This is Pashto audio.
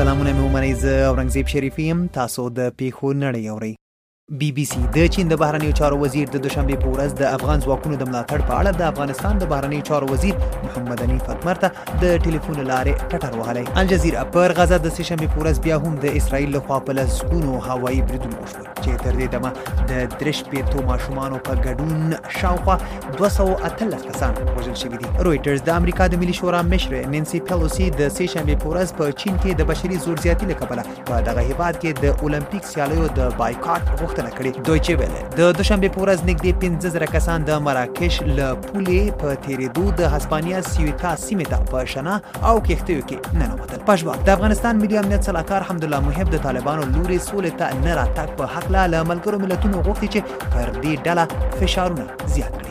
سلامونه مې ومنئ زه اورنګزیب شریفی یم تاسو د پیښو نړۍ اورئ بي بي سي د چین د بهرنیو چارو وزیر د دوشنبه په ورځ د افغان ځواکونو د ملاتړ په اړه د افغانستان د بهرنیو چارو وزیر محمد علي فاطمر ته د ټلیفون لارې ټټر وهلی الجزیره پر غزه د سه شنبه په ورځ بیا هم د اسرایل لخوا په لسګونو هوایي بریدونه وشول چې تر دې دمه د درې شپېتو ماشومانو په ګډون شاوخوا 218 کسان وژل شوي دي رویټرز د امریکا د ملي شورا مشر نانسي پیلوسي د سې شنبې په ورځ په چین کې د بشري زور زیاتي له کبله په دغه هیواد کې د اولمپیک سیالیو د بایکاټ غوښتنه کړې دویچه ویل د دوشنبې په ورځ نږدې 15000 کسان د مراکش له پولې په تیریدو د هسپانیا سیویتا سیمه ته په شنه او کښتیو کې ننوتل پژواک د افغانستان ملي امنیت سلاکار حمدالله محب د طالبانو لوري سولې ته نه راتګ په حق له ملګرو ملتونو غوښتي چې پر دې ډله فشارونه زیات کړي